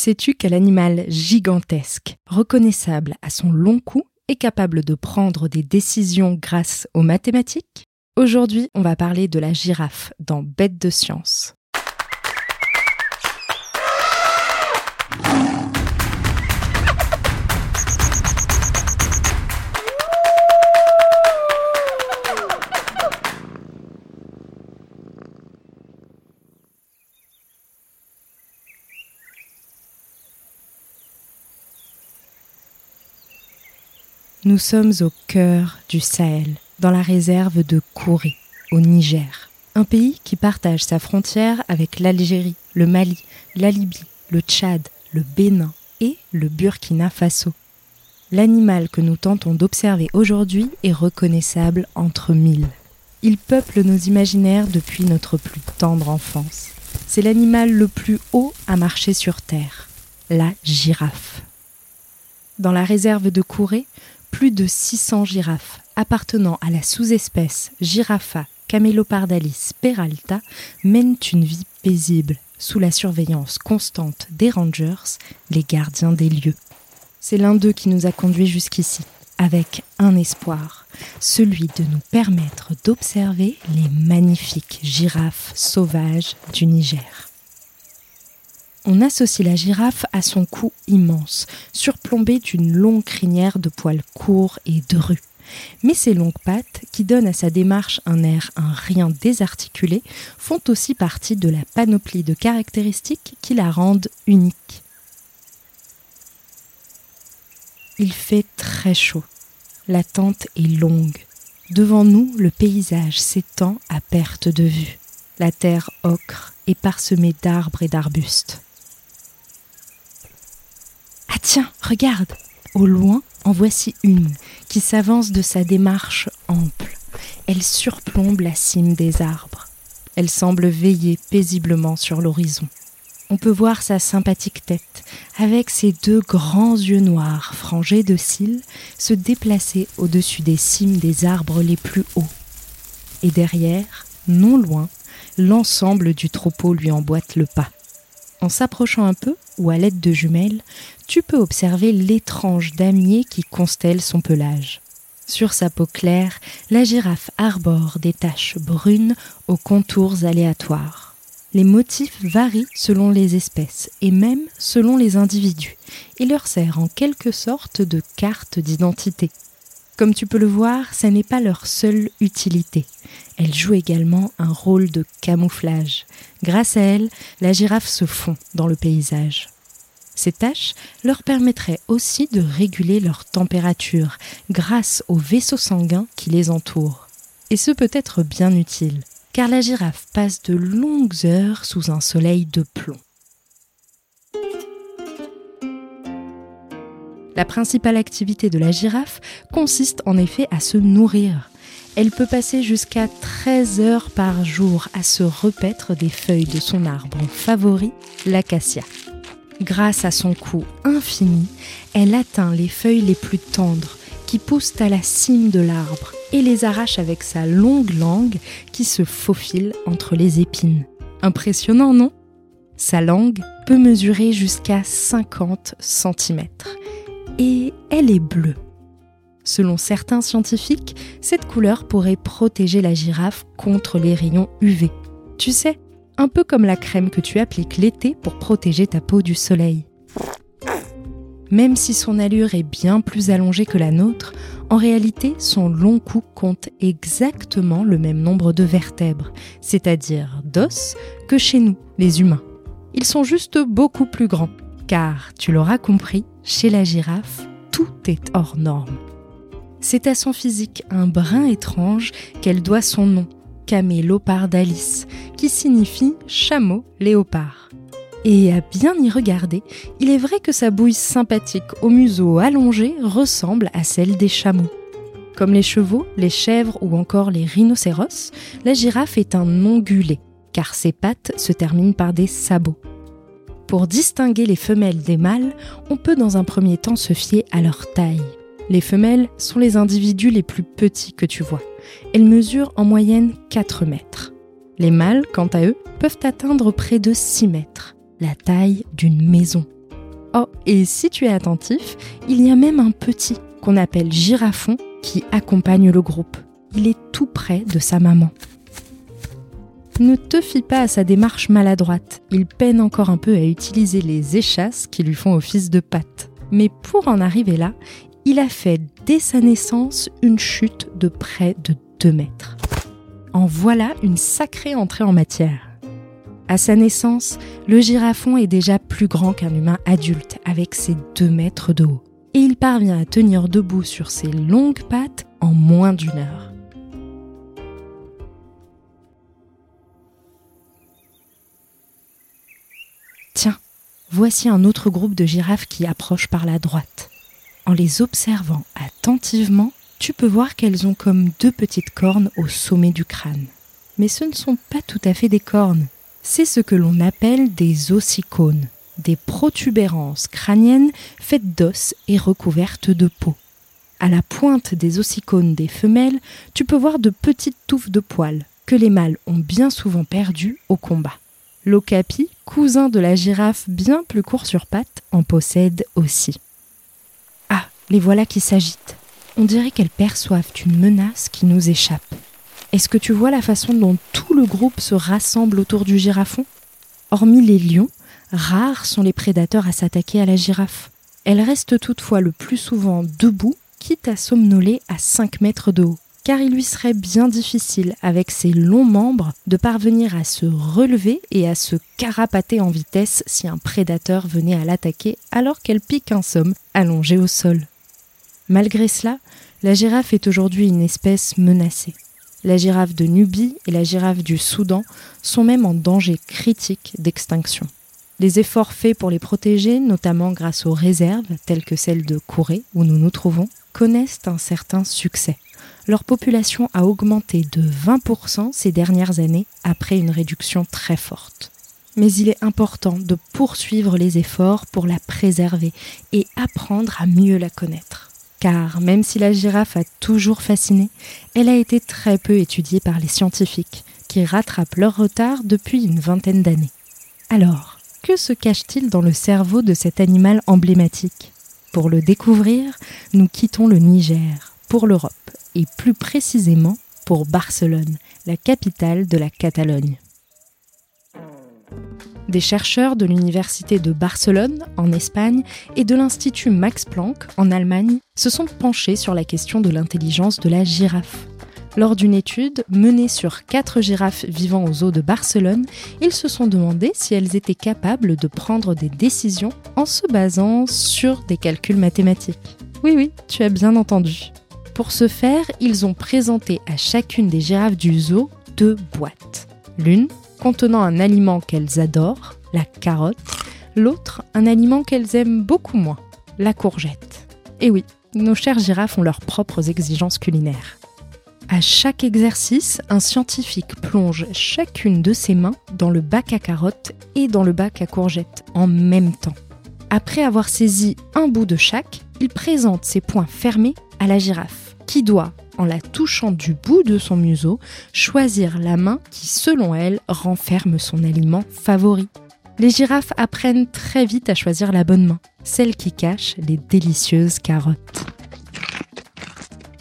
Sais-tu quel animal gigantesque, reconnaissable à son long cou, est capable de prendre des décisions grâce aux mathématiques? Aujourd'hui, on va parler de la girafe dans Bête de science. Nous sommes au cœur du Sahel, dans la réserve de Kouré, au Niger, un pays qui partage sa frontière avec l'Algérie, le Mali, la Libye, le Tchad, le Bénin et le Burkina Faso. L'animal que nous tentons d'observer aujourd'hui est reconnaissable entre mille. Il peuple nos imaginaires depuis notre plus tendre enfance. C'est l'animal le plus haut à marcher sur Terre, la girafe. Dans la réserve de Kouré, plus de 600 girafes appartenant à la sous-espèce Giraffa camelopardalis peralta mènent une vie paisible sous la surveillance constante des rangers, les gardiens des lieux. C'est l'un d'eux qui nous a conduits jusqu'ici, avec un espoir, celui de nous permettre d'observer les magnifiques girafes sauvages du Niger on associe la girafe à son cou immense, surplombé d'une longue crinière de poils courts et drus. Mais ses longues pattes, qui donnent à sa démarche un air un rien désarticulé, font aussi partie de la panoplie de caractéristiques qui la rendent unique. Il fait très chaud. La tente est longue. Devant nous, le paysage s'étend à perte de vue. La terre ocre est parsemée d'arbres et d'arbustes. Tiens, regarde Au loin, en voici une qui s'avance de sa démarche ample. Elle surplombe la cime des arbres. Elle semble veiller paisiblement sur l'horizon. On peut voir sa sympathique tête, avec ses deux grands yeux noirs frangés de cils, se déplacer au-dessus des cimes des arbres les plus hauts. Et derrière, non loin, l'ensemble du troupeau lui emboîte le pas. En s'approchant un peu, ou à l'aide de jumelles, tu peux observer l'étrange damier qui constelle son pelage. Sur sa peau claire, la girafe arbore des taches brunes aux contours aléatoires. Les motifs varient selon les espèces et même selon les individus et leur sert en quelque sorte de carte d'identité. Comme tu peux le voir, ce n'est pas leur seule utilité. Elle joue également un rôle de camouflage. Grâce à elle, la girafe se fond dans le paysage. Ces tâches leur permettraient aussi de réguler leur température grâce aux vaisseaux sanguins qui les entourent. Et ce peut être bien utile, car la girafe passe de longues heures sous un soleil de plomb. Principale activité de la girafe consiste en effet à se nourrir. Elle peut passer jusqu'à 13 heures par jour à se repaître des feuilles de son arbre favori, l'acacia. Grâce à son cou infini, elle atteint les feuilles les plus tendres qui poussent à la cime de l'arbre et les arrache avec sa longue langue qui se faufile entre les épines. Impressionnant, non? Sa langue peut mesurer jusqu'à 50 cm et elle est bleue. Selon certains scientifiques, cette couleur pourrait protéger la girafe contre les rayons UV. Tu sais, un peu comme la crème que tu appliques l'été pour protéger ta peau du soleil. Même si son allure est bien plus allongée que la nôtre, en réalité, son long cou compte exactement le même nombre de vertèbres, c'est-à-dire d'os, que chez nous, les humains. Ils sont juste beaucoup plus grands, car, tu l'auras compris, chez la girafe, tout est hors norme. C'est à son physique un brin étrange qu'elle doit son nom, Camélopardalis, qui signifie chameau léopard. Et à bien y regarder, il est vrai que sa bouille sympathique au museau allongé ressemble à celle des chameaux. Comme les chevaux, les chèvres ou encore les rhinocéros, la girafe est un ongulé, car ses pattes se terminent par des sabots. Pour distinguer les femelles des mâles, on peut dans un premier temps se fier à leur taille. Les femelles sont les individus les plus petits que tu vois. Elles mesurent en moyenne 4 mètres. Les mâles, quant à eux, peuvent atteindre près de 6 mètres, la taille d'une maison. Oh, et si tu es attentif, il y a même un petit qu'on appelle girafon qui accompagne le groupe. Il est tout près de sa maman. Ne te fie pas à sa démarche maladroite. Il peine encore un peu à utiliser les échasses qui lui font office de pattes. Mais pour en arriver là, il a fait dès sa naissance une chute de près de 2 mètres. En voilà une sacrée entrée en matière. À sa naissance, le girafon est déjà plus grand qu'un humain adulte, avec ses 2 mètres de haut. Et il parvient à tenir debout sur ses longues pattes en moins d'une heure. Tiens, voici un autre groupe de girafes qui approche par la droite. En les observant attentivement, tu peux voir qu'elles ont comme deux petites cornes au sommet du crâne. Mais ce ne sont pas tout à fait des cornes, c'est ce que l'on appelle des ossicones, des protubérances crâniennes faites d'os et recouvertes de peau. À la pointe des ossicones des femelles, tu peux voir de petites touffes de poils que les mâles ont bien souvent perdues au combat. L'ocapi, cousin de la girafe bien plus court sur pattes, en possède aussi. Ah, les voilà qui s'agitent. On dirait qu'elles perçoivent une menace qui nous échappe. Est-ce que tu vois la façon dont tout le groupe se rassemble autour du girafon? Hormis les lions, rares sont les prédateurs à s'attaquer à la girafe. Elle reste toutefois le plus souvent debout, quitte à somnoler à 5 mètres de haut, car il lui serait bien difficile, avec ses longs membres, de parvenir à se relever et à se carapater en vitesse si un prédateur venait à l'attaquer alors qu'elle pique un somme allongé au sol. Malgré cela, la girafe est aujourd'hui une espèce menacée. La girafe de Nubie et la girafe du Soudan sont même en danger critique d'extinction. Les efforts faits pour les protéger, notamment grâce aux réserves telles que celle de Kouré, où nous nous trouvons, connaissent un certain succès. Leur population a augmenté de 20% ces dernières années après une réduction très forte. Mais il est important de poursuivre les efforts pour la préserver et apprendre à mieux la connaître car même si la girafe a toujours fasciné, elle a été très peu étudiée par les scientifiques, qui rattrapent leur retard depuis une vingtaine d'années. Alors, que se cache-t-il dans le cerveau de cet animal emblématique? Pour le découvrir, nous quittons le Niger, pour l'Europe, et plus précisément pour Barcelone, la capitale de la Catalogne. Des chercheurs de l'Université de Barcelone, en Espagne, et de l'Institut Max Planck, en Allemagne, se sont penchés sur la question de l'intelligence de la girafe. Lors d'une étude menée sur quatre girafes vivant aux eaux de Barcelone, ils se sont demandé si elles étaient capables de prendre des décisions en se basant sur des calculs mathématiques. Oui, oui, tu as bien entendu. Pour ce faire, ils ont présenté à chacune des girafes du zoo deux boîtes. L'une contenant un aliment qu'elles adorent, la carotte, l'autre un aliment qu'elles aiment beaucoup moins, la courgette. Et oui, nos chères girafes ont leurs propres exigences culinaires. À chaque exercice, un scientifique plonge chacune de ses mains dans le bac à carottes et dans le bac à courgettes en même temps. Après avoir saisi un bout de chaque, il présente ses poings fermés à la girafe, qui doit, en la touchant du bout de son museau, choisir la main qui, selon elle, renferme son aliment favori. Les girafes apprennent très vite à choisir la bonne main, celle qui cache les délicieuses carottes.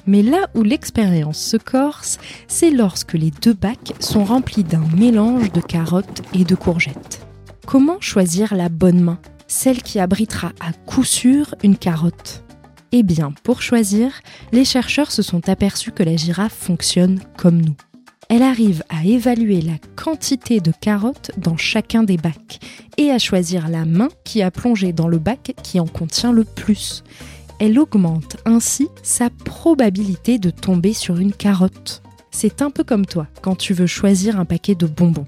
Mais là où l'expérience se corse, c'est lorsque les deux bacs sont remplis d'un mélange de carottes et de courgettes. Comment choisir la bonne main, celle qui abritera à coup sûr une carotte? Eh bien, pour choisir, les chercheurs se sont aperçus que la girafe fonctionne comme nous. Elle arrive à évaluer la quantité de carottes dans chacun des bacs et à choisir la main qui a plongé dans le bac qui en contient le plus. Elle augmente ainsi sa probabilité de tomber sur une carotte. C'est un peu comme toi quand tu veux choisir un paquet de bonbons.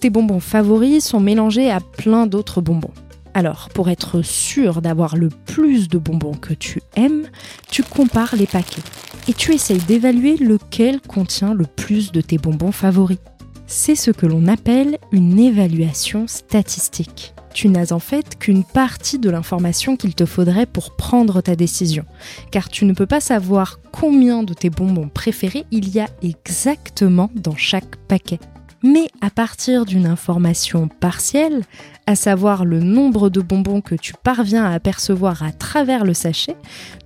Tes bonbons favoris sont mélangés à plein d'autres bonbons. Alors, pour être sûr d'avoir le plus de bonbons que tu aimes, tu compares les paquets et tu essayes d'évaluer lequel contient le plus de tes bonbons favoris. C'est ce que l'on appelle une évaluation statistique. Tu n'as en fait qu'une partie de l'information qu'il te faudrait pour prendre ta décision, car tu ne peux pas savoir combien de tes bonbons préférés il y a exactement dans chaque paquet. Mais à partir d'une information partielle, à savoir le nombre de bonbons que tu parviens à apercevoir à travers le sachet,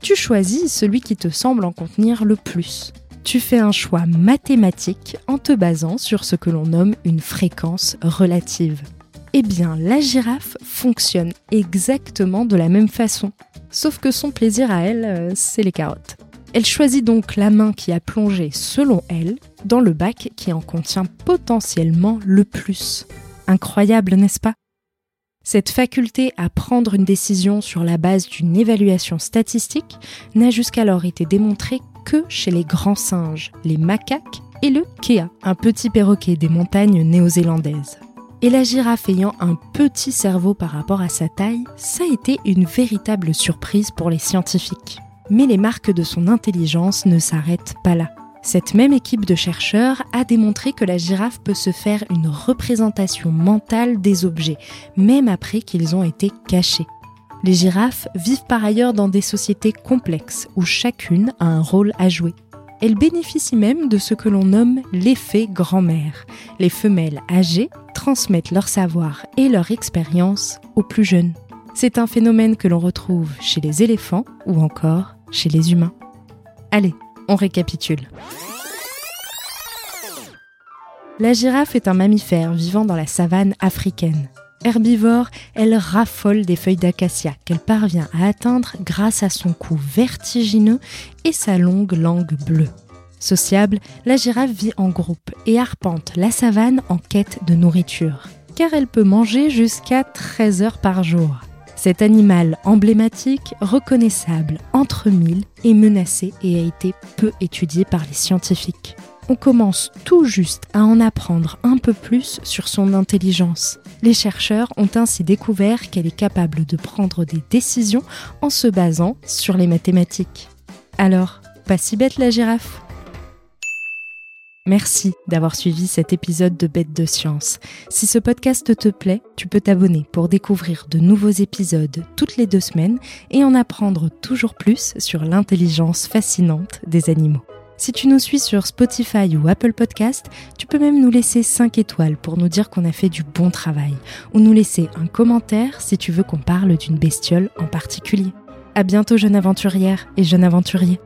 tu choisis celui qui te semble en contenir le plus. Tu fais un choix mathématique en te basant sur ce que l'on nomme une fréquence relative. Eh bien, la girafe fonctionne exactement de la même façon, sauf que son plaisir à elle, euh, c'est les carottes. Elle choisit donc la main qui a plongé, selon elle, dans le bac qui en contient potentiellement le plus. Incroyable, n'est-ce pas? Cette faculté à prendre une décision sur la base d'une évaluation statistique n'a jusqu'alors été démontrée que chez les grands singes, les macaques et le kea, un petit perroquet des montagnes néo-zélandaises. Et la girafe ayant un petit cerveau par rapport à sa taille, ça a été une véritable surprise pour les scientifiques. Mais les marques de son intelligence ne s'arrêtent pas là. Cette même équipe de chercheurs a démontré que la girafe peut se faire une représentation mentale des objets, même après qu'ils ont été cachés. Les girafes vivent par ailleurs dans des sociétés complexes où chacune a un rôle à jouer. Elles bénéficient même de ce que l'on nomme l'effet grand-mère. Les femelles âgées transmettent leur savoir et leur expérience aux plus jeunes. C'est un phénomène que l'on retrouve chez les éléphants ou encore chez les humains. Allez, on récapitule. La girafe est un mammifère vivant dans la savane africaine. Herbivore, elle raffole des feuilles d'acacia qu'elle parvient à atteindre grâce à son cou vertigineux et sa longue langue bleue. Sociable, la girafe vit en groupe et arpente la savane en quête de nourriture, car elle peut manger jusqu'à 13 heures par jour. Cet animal emblématique, reconnaissable entre mille, est menacé et a été peu étudié par les scientifiques. On commence tout juste à en apprendre un peu plus sur son intelligence. Les chercheurs ont ainsi découvert qu'elle est capable de prendre des décisions en se basant sur les mathématiques. Alors, pas si bête la girafe? Merci d'avoir suivi cet épisode de Bête de Science. Si ce podcast te plaît, tu peux t'abonner pour découvrir de nouveaux épisodes toutes les deux semaines et en apprendre toujours plus sur l'intelligence fascinante des animaux. Si tu nous suis sur Spotify ou Apple Podcast, tu peux même nous laisser 5 étoiles pour nous dire qu'on a fait du bon travail ou nous laisser un commentaire si tu veux qu'on parle d'une bestiole en particulier. À bientôt jeune aventurière et jeune aventurier.